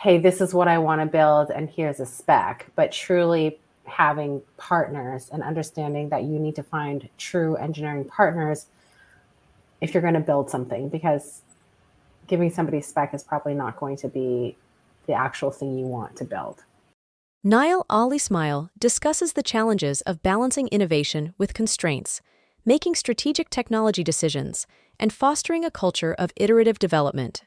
hey, this is what I want to build, and here's a spec, but truly having partners and understanding that you need to find true engineering partners if you're going to build something because giving somebody spec is probably not going to be the actual thing you want to build. Nael Alismail discusses the challenges of balancing innovation with constraints, making strategic technology decisions, and fostering a culture of iterative development.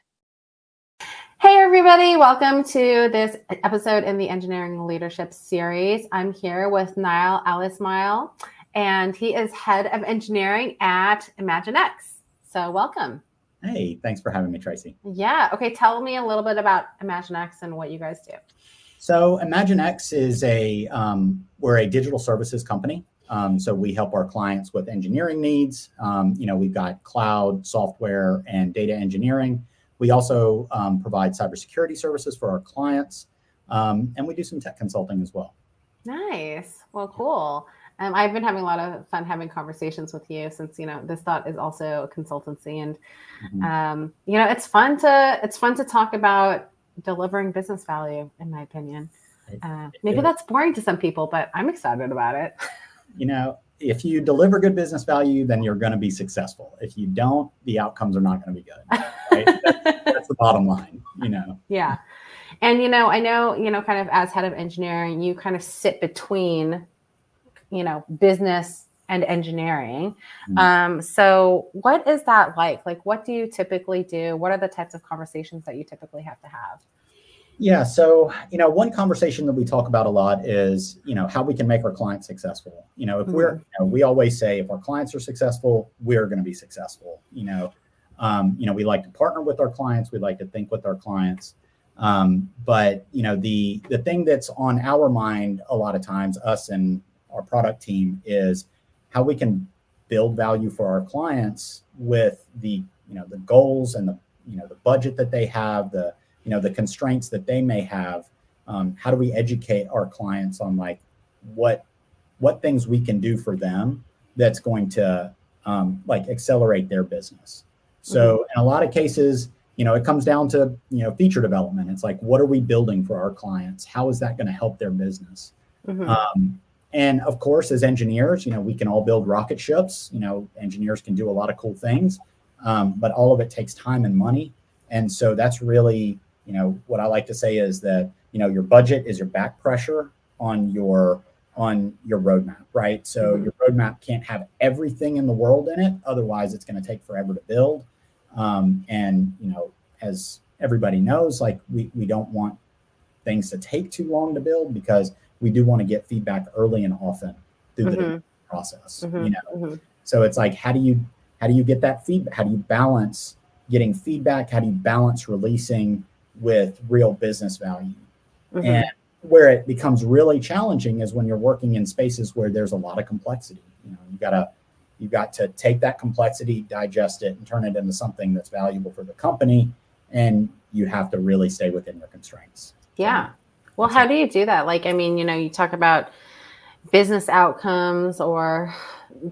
Hey, everybody, welcome to this episode in the Engineering Leadership Series. I'm here with Nael Alismail, and he is head of engineering at ImagineX. So, welcome. Hey, thanks for having me, Tracy. Yeah. Okay. Tell me a little bit about ImagineX and what you guys do. So, ImagineX is a um, we're a digital services company. Um, so we help our clients with engineering needs. Um, you know, we've got cloud, software, and data engineering. We also um, provide cybersecurity services for our clients, um, and we do some tech consulting as well. Nice. Well, cool. Um, I've been having a lot of fun having conversations with you since you know This Dot is also a consultancy, and mm-hmm. um, you know it's fun to it's fun to talk about delivering business value, in my opinion. Uh, maybe it, that's boring to some people, but I'm excited about it. You know, if you deliver good business value, then you're going to be successful. If you don't, the outcomes are not going to be good. Right? that's, that's the bottom line, you know. Yeah. And you know, I know, you know, kind of as head of engineering, you kind of sit between, you know, business and engineering. Mm-hmm. Um, so what is that like? Like what do you typically do? What are the types of conversations that you typically have to have? Yeah. So, you know, one conversation that we talk about a lot is, you know, how we can make our clients successful. You know, if mm-hmm. we're, you know, we always say if our clients are successful, we're going to be successful. You know, um, you know, we like to partner with our clients. We like to think with our clients. Um, but you know, the the thing that's on our mind a lot of times, us and our product team, is how we can build value for our clients with the you know the goals and the you know the budget that they have, the you know the constraints that they may have um, how do we educate our clients on like what what things we can do for them that's going to um, like accelerate their business? So mm-hmm. in a lot of cases you know it comes down to you know feature development. It's like what are we building for our clients? How is that going to help their business? Mm-hmm. um, and of course as engineers you know we can all build rocket ships. You know engineers can do a lot of cool things um, but all of it takes time and money. And so that's really you know what i like to say is that you know your budget is your back pressure on your on your roadmap right so mm-hmm. your roadmap can't have everything in the world in it otherwise it's going to take forever to build um, and you know as everybody knows like we, we don't want things to take too long to build because we do want to get feedback early and often through mm-hmm. the process mm-hmm. you know mm-hmm. so it's like how do you how do you get that feedback how do you balance getting feedback how do you balance releasing with real business value. Mm-hmm. And where it becomes really challenging is when you're working in spaces where there's a lot of complexity. You know, you gotta you've got to take that complexity, digest it, and turn it into something that's valuable for the company. And you have to really stay within your constraints. Yeah. Well, how do you do that? Like, I mean, you know, you talk about business outcomes or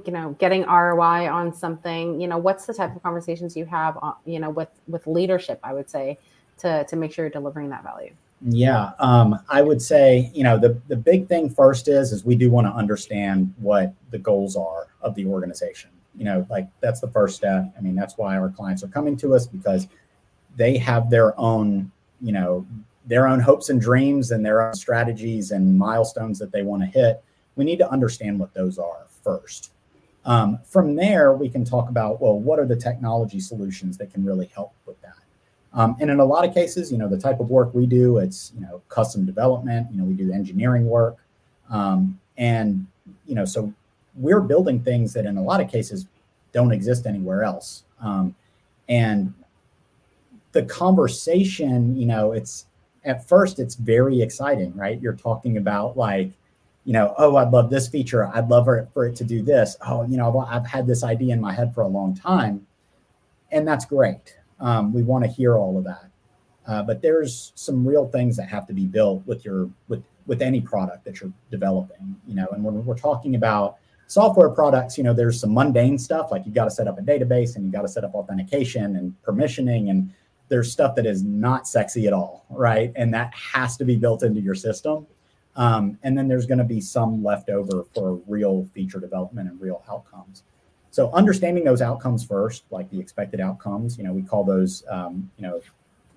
you know getting roi on something you know what's the type of conversations you have uh, you know with with leadership i would say to to make sure you're delivering that value? Yeah, um, I would say you know the the big thing first is is we do want to understand what the goals are of the organization. You know, like that's the first step. I mean, that's why our clients are coming to us because they have their own you know their own hopes and dreams and their own strategies and milestones that they want to hit. We need to understand what those are first. Um, from there, we can talk about well, what are the technology solutions that can really help with. Um, and in a lot of cases, you know, the type of work we do, it's, you know, custom development, you know, we do engineering work. Um, and, you know, so we're building things that in a lot of cases don't exist anywhere else. Um, and the conversation, you know, it's at first, it's very exciting, right? You're talking about like, you know, oh, I'd love this feature. I'd love for it, for it to do this. Oh, you know, I've had this idea in my head for a long time. And that's great um, we want to hear all of that. Uh, but there's some real things that have to be built with your with with any product that you're developing. You know, and when we're talking about software products, you know, there's some mundane stuff like you've got to set up a database and you've got to set up authentication and permissioning and there's stuff that is not sexy at all, right? And that has to be built into your system. Um, and then there's going to be some left over for real feature development and real outcomes. So understanding those outcomes first, like the expected outcomes, you know, we call those, um, you know,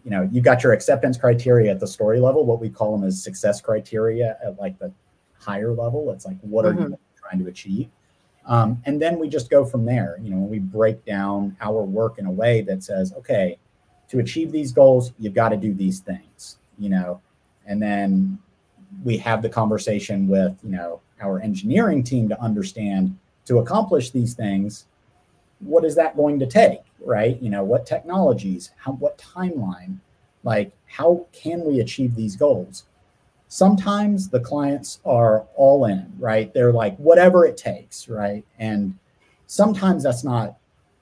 you know, you got your acceptance criteria at the story level. What we call them is success criteria at like the higher level. It's like, what mm-hmm. are you mm-hmm. trying to achieve? Um, and then we just go from there. You know, we break down our work in a way that says, okay, to achieve these goals, you've got to do these things, you know, and then we have the conversation with, you know, our engineering team to understand to accomplish these things, what is that going to take, right? You know, what technologies, how, what timeline, like how can we achieve these goals? Sometimes the clients are all in, right? They're like whatever it takes, right? And sometimes that's not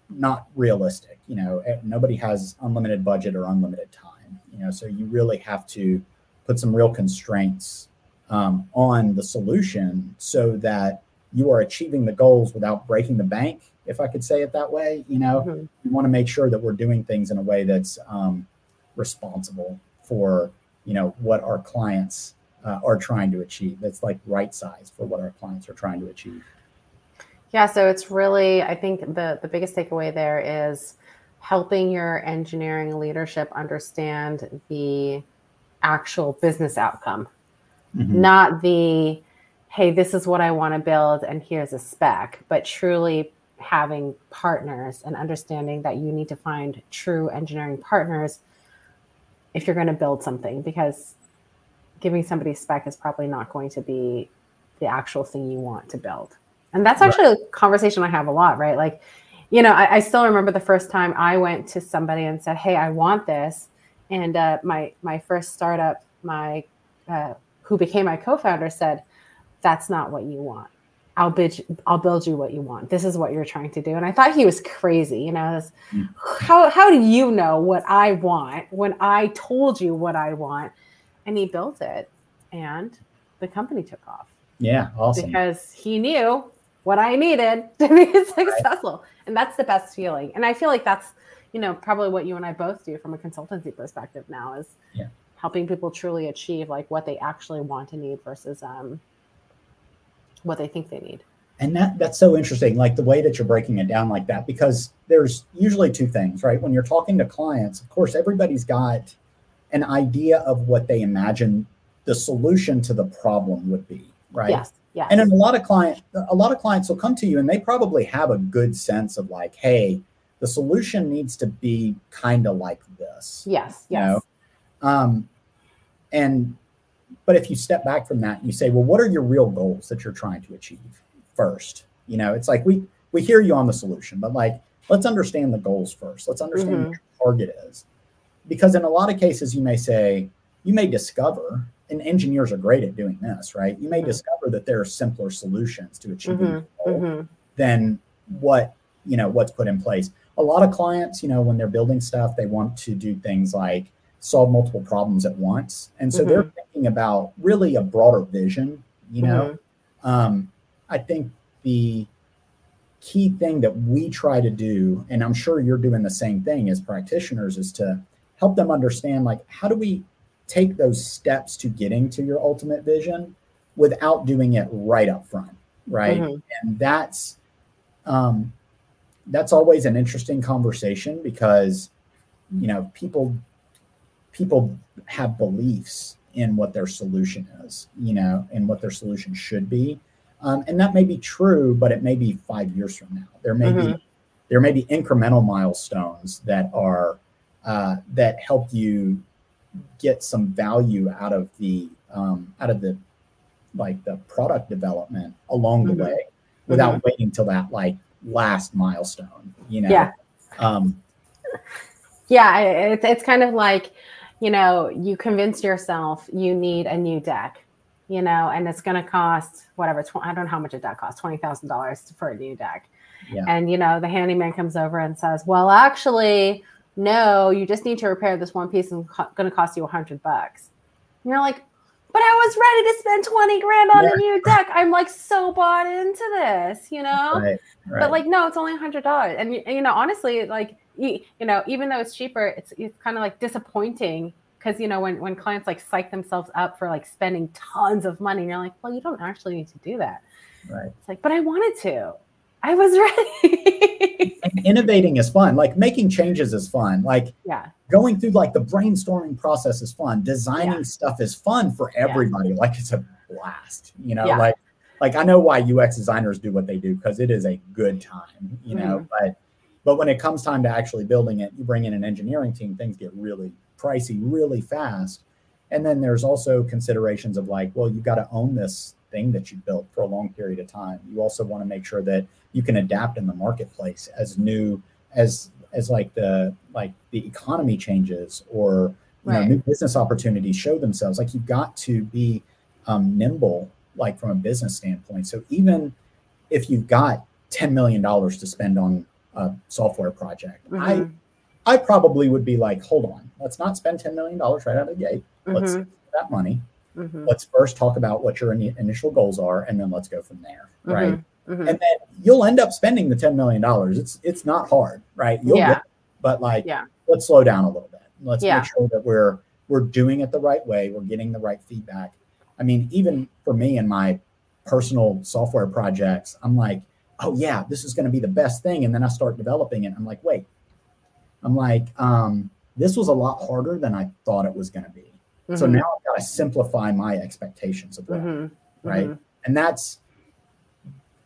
not realistic. You know, eh, nobody has unlimited budget or unlimited time. You know, so you really have to put some real constraints um, on the solution so that you are achieving the goals without breaking the bank, if I could say it that way. You know, mm-hmm. we want to make sure that we're doing things in a way that's um, responsible for you know what our clients uh, are trying to achieve. That's like right size for what our clients are trying to achieve. Yeah, so it's really I think the the biggest takeaway there is helping your engineering leadership understand the actual business outcome, mm-hmm. not the hey, this is what I want to build and here's a spec, but truly having partners and understanding that you need to find true engineering partners if you're going to build something because giving somebody spec is probably not going to be the actual thing you want to build. And that's actually right. a conversation I have a lot, right? Like, you know, I, I, still remember the first time I went to somebody and said, "Hey, I want this," and uh, my my first startup, my uh, who became my co-founder, said, "That's not what you want. I'll build I'll build you what you want. This is what you're trying to do." And I thought he was crazy. You know, this, mm. how how do you know what I want when I told you what I want? And he built it, and the company took off. Yeah, awesome. Because he knew what I needed to be successful. Right. And that's the best feeling. And I feel like that's, you know, probably what you and I both do from a consultancy perspective now is yeah. helping people truly achieve like what they actually want and need versus um, what they think they need. And that that's so interesting, like the way that you're breaking it down like that, because there's usually two things, right? When you're talking to clients, of course, everybody's got an idea of what they imagine the solution to the problem would be, right? Yes. Yeah. And then a lot of client, a lot of clients will come to you and they probably have a good sense of like, hey, the solution needs to be kind of like this. Yes. Yes. You know? Um, and but if you step back from that and you say, well, what are your real goals that you're trying to achieve first? You know, it's like we we hear you on the solution, but like let's understand the goals first. Let's understand mm-hmm. what your target is. Because in a lot of cases, you may say, you may discover and engineers are great at doing this, right? You may mm-hmm. discover that there are simpler solutions to achieving mm-hmm. mm-hmm. than what you know what's put in place. A lot of clients, you know, when they're building stuff, they want to do things like solve multiple problems at once, and so mm-hmm. they're thinking about really a broader vision. You know, mm-hmm. um, I think the key thing that we try to do, and I'm sure you're doing the same thing as practitioners, is to help them understand like how do we take those steps to getting to your ultimate vision without doing it right up front right mm-hmm. and that's um that's always an interesting conversation because you know people people have beliefs in what their solution is you know and what their solution should be um, and that may be true but it may be five years from now there may mm-hmm. be there may be incremental milestones that are uh, that help you get some value out of the um, out of the like the product development along the mm-hmm. way without mm-hmm. waiting till that like last milestone you know yeah um yeah it's, it's kind of like you know you convince yourself you need a new deck you know and it's going to cost whatever tw- i don't know how much a deck costs $20000 for a new deck yeah. and you know the handyman comes over and says well actually no, you just need to repair this one piece and it's going to cost you a hundred bucks. And you're like, but I was ready to spend 20 grand on yeah. a new deck. I'm like so bought into this, you know? Right, right. But like, no, it's only a hundred dollars. And you know, honestly, like you, know, even though it's cheaper, it's it's kind of like disappointing because you know when when clients like psych themselves up for like spending tons of money, and you're like, well, you don't actually need to do that. Right. It's like, but I wanted to. I was ready. innovating is fun. Like making changes is fun. Like yeah, going through like the brainstorming process is fun. Designing Yeah. stuff is fun for everybody. Like it's a blast. You know, Yeah. like like I know why UX designers do what they do because it is a good time. You know, Mhm. but but when it comes time to actually building it, you bring in an engineering team. Things get really pricey really fast. And then there's also considerations of like, well, you've got to own this thing that you built for a long period of time. You also want to make sure that you can adapt in the marketplace as new as as like the like the economy changes or you know, new business opportunities show themselves. Like you've got to be um, nimble, like from a business standpoint. So even if you've got ten million dollars to spend on a software project, I Mhm. I probably would be like, hold on, let's not spend ten million dollars right out of the gate. Let's Mhm. save that money. Mhm. Let's first talk about what your ini- initial goals are, and then let's go from there. Right Mhm. and then you'll end up spending the ten million dollars. It's it's not hard, right? You'll Yeah. it, but like Yeah. let's slow down a little bit. Let's Yeah. make sure that we're we're doing it the right way. We're getting the right feedback. I mean, even for me and my personal software projects, I'm like, oh yeah, this is going to be the best thing, and then I start developing it. I'm like, wait, I'm like, um, this was a lot harder than I thought it was going to be. So Mhm. now I've got to simplify my expectations of that Mhm. right? Mhm. And that's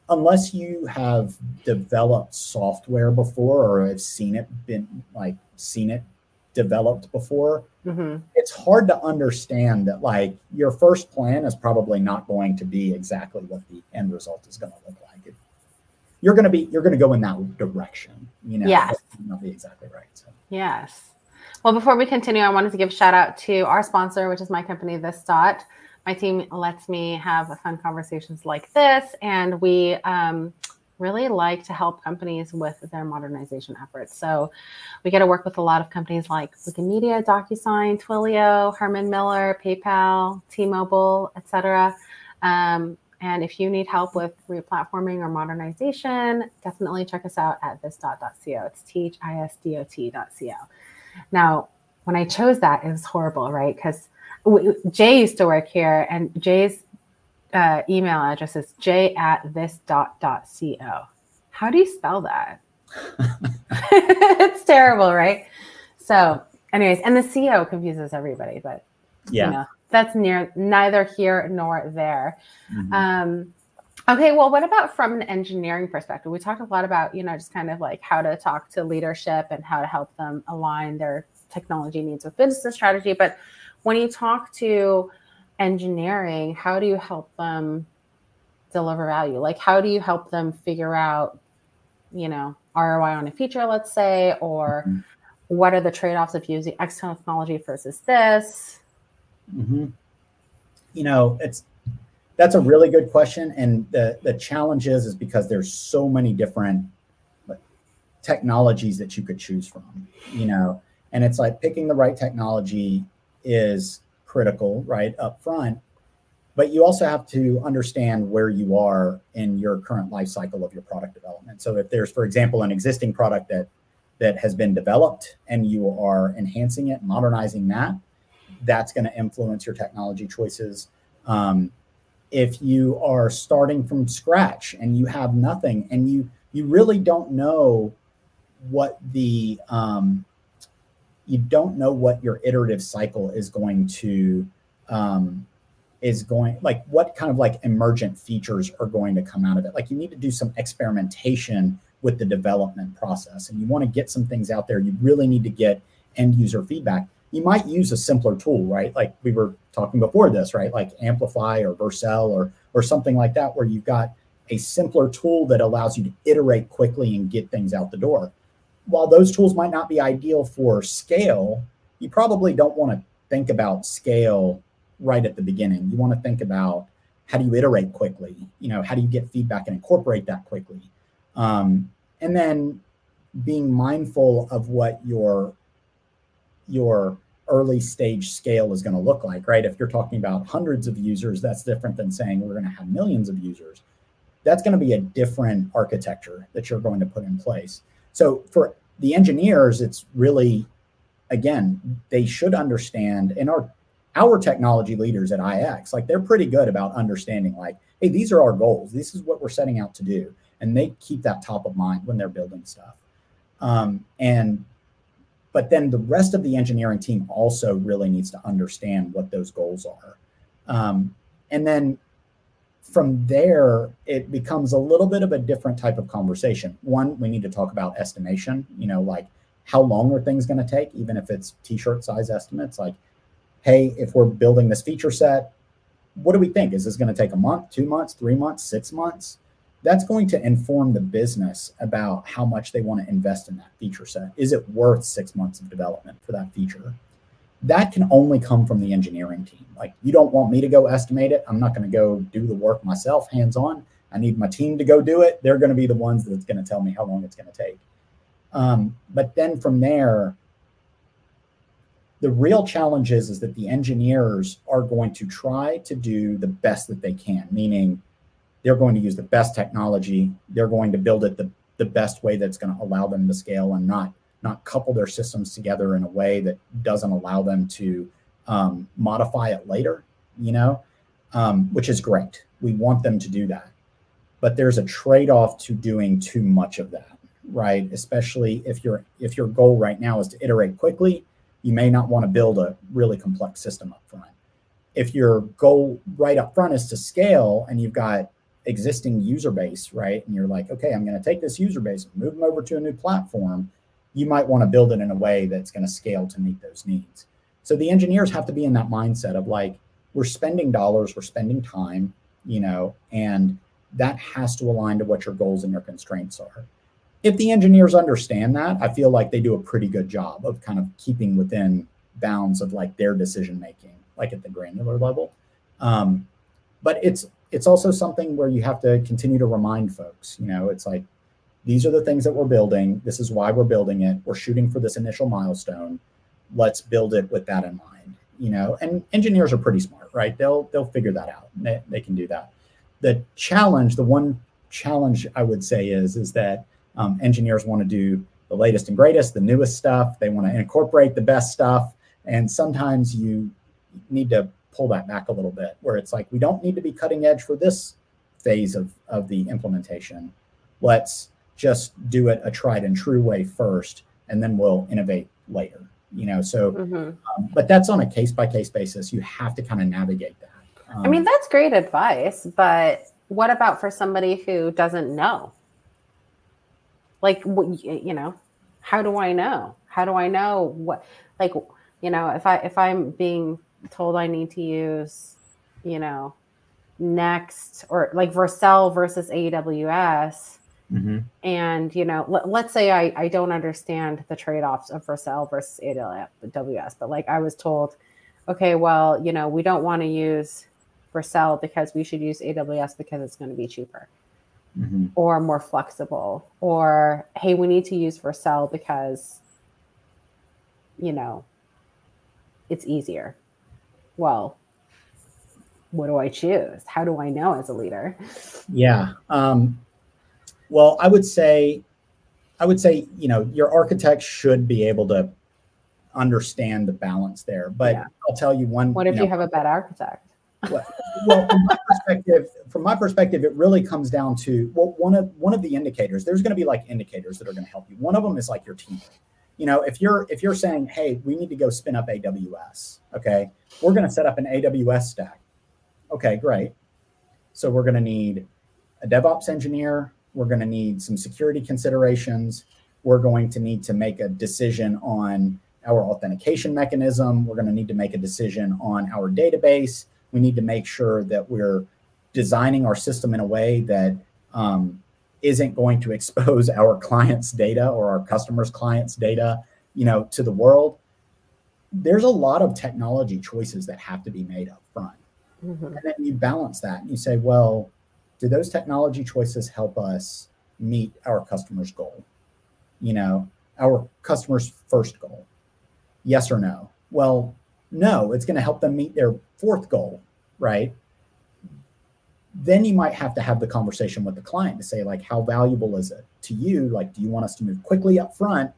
unless you have developed software before or have seen it been like seen it developed before, Mhm. it's hard to understand that like your first plan is probably not going to be exactly what the end result is going to look like. It, you're going to be you're going to go in that direction, you know. Yes. but it may Not be exactly right. So Yes. Well, before we continue, I wanted to give a shout out to our sponsor, which is my company, This Dot. My team lets me have fun conversations like this, and we um, really like to help companies with their modernization efforts. So we get to work with a lot of companies like Wikimedia, DocuSign, Twilio, Herman Miller, PayPal, T-Mobile, etc. Um, and if you need help with replatforming or modernization, definitely check us out at thisdot.co. It's T-H-I-S-D-O-T.co. Now, when I chose that, it was horrible, right? Because Jay used to work here, and Jay's uh, email address is j at this dot dot co. How do you spell that? it's terrible, right? So, anyways, and the CO confuses everybody, but yeah. you know, that's near neither here nor there. Mhm. Um, okay, well, what about from an engineering perspective? We talked a lot about, you know, just kind of like how to talk to leadership and how to help them align their technology needs with business strategy. But when you talk to engineering, how do you help them deliver value? Like, how do you help them figure out, you know, ROI on a feature, let's say, or Mhm. what are the trade-offs of using external technology versus this? Hmm You know, it's that's a really good question, and the the challenge is is because there's so many different technologies that you could choose from. You know, and it's like picking the right technology is critical, right up front. But you also have to understand where you are in your current life cycle of your product development. So if there's, for example, an existing product that that has been developed and you are enhancing it, modernizing that, that's going to influence your technology choices. Um, if you are starting from scratch and you have nothing and you you really don't know what the um, you don't know what your iterative cycle is going to um, is going like what kind of like emergent features are going to come out of it. Like you need to do some experimentation with the development process and you want to get some things out there. You really need to get end user feedback you might use a simpler tool right? Like we were talking before this right? Like amplify or vercel or or something like that where you've got a simpler tool that allows you to iterate quickly and get things out the door. While those tools might not be ideal for scale you probably don't want to think about scale right at the beginning. You want to think about how do you iterate quickly? You know how do you get feedback and incorporate that quickly? Um, and then being mindful of what your your early stage scale is going to look like right if you're talking about hundreds of users that's different than saying we're going to have millions of users that's going to be a different architecture that you're going to put in place so for the engineers, it's really, again, they should understand, and our our technology leaders at IX, like they're pretty good about understanding, like, hey, these are our goals. This is what we're setting out to do, and they keep that top of mind when they're building stuff. Um, and but then the rest of the engineering team also really needs to understand what those goals are. Um, and then from there, it becomes a little bit of a different type of conversation. One, we need to talk about estimation, you know, like how long are things going to take, even if it's t shirt size estimates? Like, hey, if we're building this feature set, what do we think? Is this going to take a month, two months, three months, six months? That's going to inform the business about how much they want to invest in that feature set. Is it worth six months of development for that feature? That can only come from the engineering team. Like, you don't want me to go estimate it. I'm not going to go do the work myself, hands on. I need my team to go do it. They're going to be the ones that's going to tell me how long it's going to take. Um, but then from there, the real challenge is, is that the engineers are going to try to do the best that they can, meaning they're going to use the best technology. They're going to build it the, the best way that's going to allow them to scale and not not couple their systems together in a way that doesn't allow them to um, modify it later. You know, um, which is great. We want them to do that, but there's a trade-off to doing too much of that, right? Especially if your if your goal right now is to iterate quickly, you may not want to build a really complex system up front. If your goal right up front is to scale and you've got existing user base, right? And you're like, okay, I'm going to take this user base and move them over to a new platform. You might want to build it in a way that's going to scale to meet those needs. So the engineers have to be in that mindset of like, we're spending dollars, we're spending time, you know, and that has to align to what your goals and your constraints are. If the engineers understand that, I feel like they do a pretty good job of kind of keeping within bounds of like their decision making, like at the granular level. Um, but it's it's also something where you have to continue to remind folks, you know, it's like, these are the things that we're building. This is why we're building it. We're shooting for this initial milestone. Let's build it with that in mind, you know, and engineers are pretty smart, right? They'll, they'll figure that out. They, they can do that. The challenge, the one challenge I would say is, is that um, engineers want to do the latest and greatest, the newest stuff. They want to incorporate the best stuff. And sometimes you need to pull that back a little bit, where it's like we don't need to be cutting edge for this phase of, of the implementation. Let's just do it a tried and true way first, and then we'll innovate later. You know, so mm-hmm. um, but that's on a case by case basis. You have to kind of navigate that. Um, I mean, that's great advice, but what about for somebody who doesn't know? Like, you know, how do I know? How do I know what? Like, you know, if I if I'm being told I need to use, you know, Next or like Vercel versus AWS. Mm-hmm. And, you know, let, us say I, I don't understand the trade offs of Vercel versus AWS, but like I was told, okay, well, you know, we don't want to use Vercel because we should use AWS because it's going to be cheaper. Mm-hmm. or more flexible or hey we need to use vercel because you know it's easier well, what do I choose? How do I know as a leader? Yeah. Um, well, I would say, I would say, you know, your architect should be able to understand the balance there. But yeah. I'll tell you one. What if you, know, you have a bad architect? Well, well, from my perspective, from my perspective, it really comes down to well, one of one of the indicators. There's going to be like indicators that are going to help you. One of them is like your team you know if you're if you're saying hey we need to go spin up aws okay? We're going to set up an aws stack. Okay great. So we're going to need a devops engineer. We're going to need some security considerations. We're going to need to make a decision on our authentication mechanism. We're going to need to make a decision on our database. We need to make sure that we're designing our system in a way that um, isn't going to expose our clients' data or our customers' clients' data, you know, to the world. There's a lot of technology choices that have to be made up front. Mm-hmm. And then you balance that and you say, well, do those technology choices help us meet our customer's goal? You know, our customer's first goal? Yes or no? Well, no, it's going to help them meet their fourth goal, right? Then you might have to have the conversation with the client to say like how valuable is it to you like do you want us to move quickly up front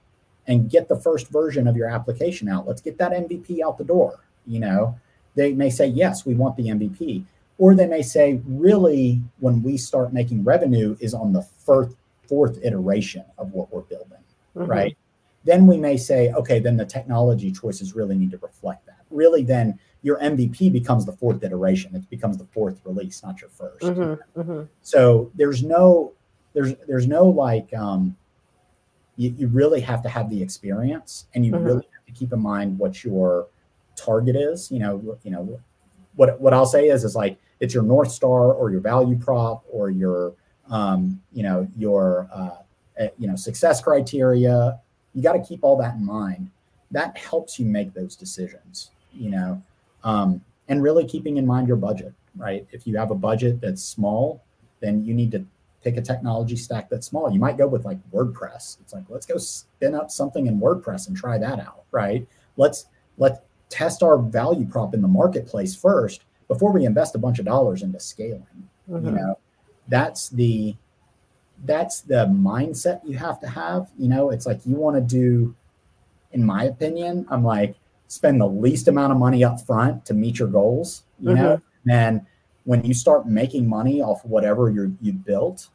and get the first version of your application out. Let's get that MVP out the door. You know, they may say, yes, we want the MVP. Or they may say, really, when we start making revenue is on the first, fourth iteration of what we're building, mm-hmm. right? Then we may say, okay, then the technology choices really need to reflect that. Really, then your MVP becomes the fourth iteration. It becomes the fourth release, not your 1st mm-hmm, mm-hmm. So there's no, there's there's no like, um, you, you really have to have the experience, and you mm-hmm. really have to keep in mind what your target is. You know, you know, what what I'll say is is like it's your north star or your value prop or your um, you know your uh, uh you know success criteria. You got to keep all that in mind. That helps you make those decisions. You know, um, and really keeping in mind your budget. Right, if you have a budget that's small, then you need to pick a technology stack that's small. You might go with like WordPress. It's like let's go spin up something in WordPress and try that out. Right. Let's let test our value prop in the marketplace first before we invest a bunch of dollars into scaling. Mm-hmm. You know, that's the that's the mindset you have to have. You know, it's like you want to do, in my opinion, I'm like spend the least amount of money up front to meet your goals. You mm-hmm. know, then when you start making money off whatever you you built,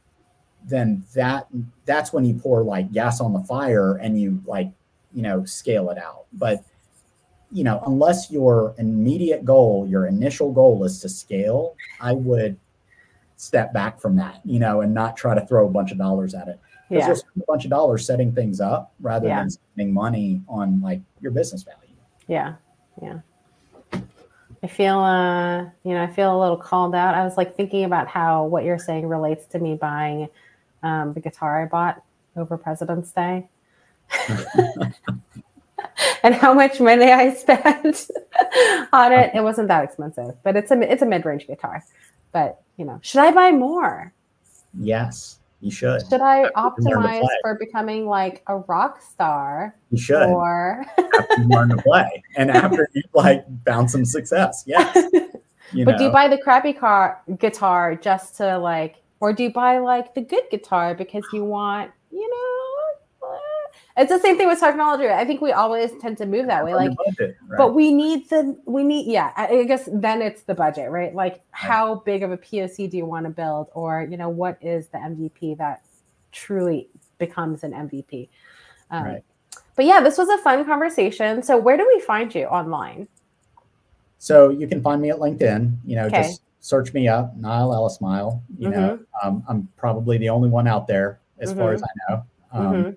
then that that's when you pour like gas on the fire and you like you know scale it out. But you know, unless your immediate goal, your initial goal is to scale, I would step back from that, you know, and not try to throw a bunch of dollars at it. Because yeah. you'll a bunch of dollars setting things up rather yeah. than spending money on like your business value. Yeah. Yeah. I feel, uh, you know, I feel a little called out. I was like thinking about how what you're saying relates to me buying um, the guitar I bought over President's Day. and how much money I spent on it. It wasn't that expensive, but it's a it's a mid range guitar. But you know, should I buy more? Yes, you should. Should I optimize for becoming like a rock star? You should. Or after you learn to play, and after you like found some success, yes. You but know. do you buy the crappy car guitar just to like, or do you buy like the good guitar because you want, you know, it's the same thing with technology. I think we always tend to move that way. Like, budget, right? but we need the we need yeah. I guess then it's the budget, right? Like, right. how big of a POC do you want to build, or you know, what is the MVP that truly becomes an MVP? Um, right. But yeah, this was a fun conversation. So, where do we find you online? So you can find me at LinkedIn. You know, okay. just search me up, Nael Alismail. You mm-hmm. know, um, I'm probably the only one out there as mm-hmm. far as I know. Um, mm-hmm.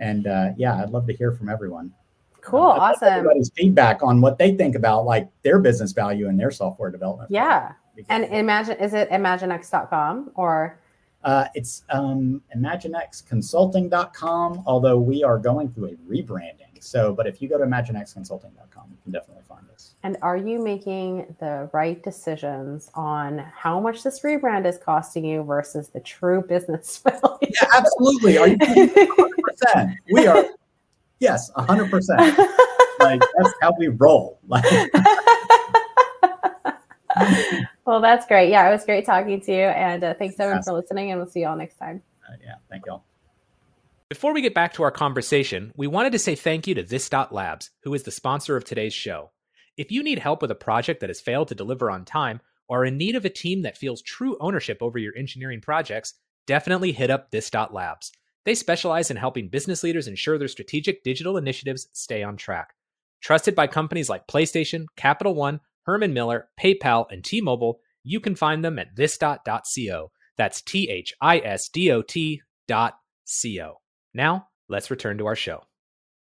And uh, yeah, I'd love to hear from everyone. Cool, uh, awesome. Everybody's feedback on what they think about like their business value and their software development. Yeah. And imagine, is it imaginex.com or? Uh, it's um, imaginexconsulting.com, although we are going through a rebranding. So, but if you go to imaginexconsulting.com, you can definitely find us. And are you making the right decisions on how much this rebrand is costing you versus the true business value? Yeah, absolutely. Are you 100%? We are, yes, 100%. like, that's how we roll. Like, well, that's great. Yeah, it was great talking to you. And uh, thanks everyone for listening, and we'll see you all next time. Uh, yeah, thank you all. Before we get back to our conversation, we wanted to say thank you to This Dot Labs, who is the sponsor of today's show. If you need help with a project that has failed to deliver on time, or are in need of a team that feels true ownership over your engineering projects, definitely hit up This Dot Labs. They specialize in helping business leaders ensure their strategic digital initiatives stay on track. Trusted by companies like PlayStation, Capital One, Herman Miller, PayPal, and T-Mobile, you can find them at thisdot.co. That's T H I S D O T dot C O. Now, let's return to our show.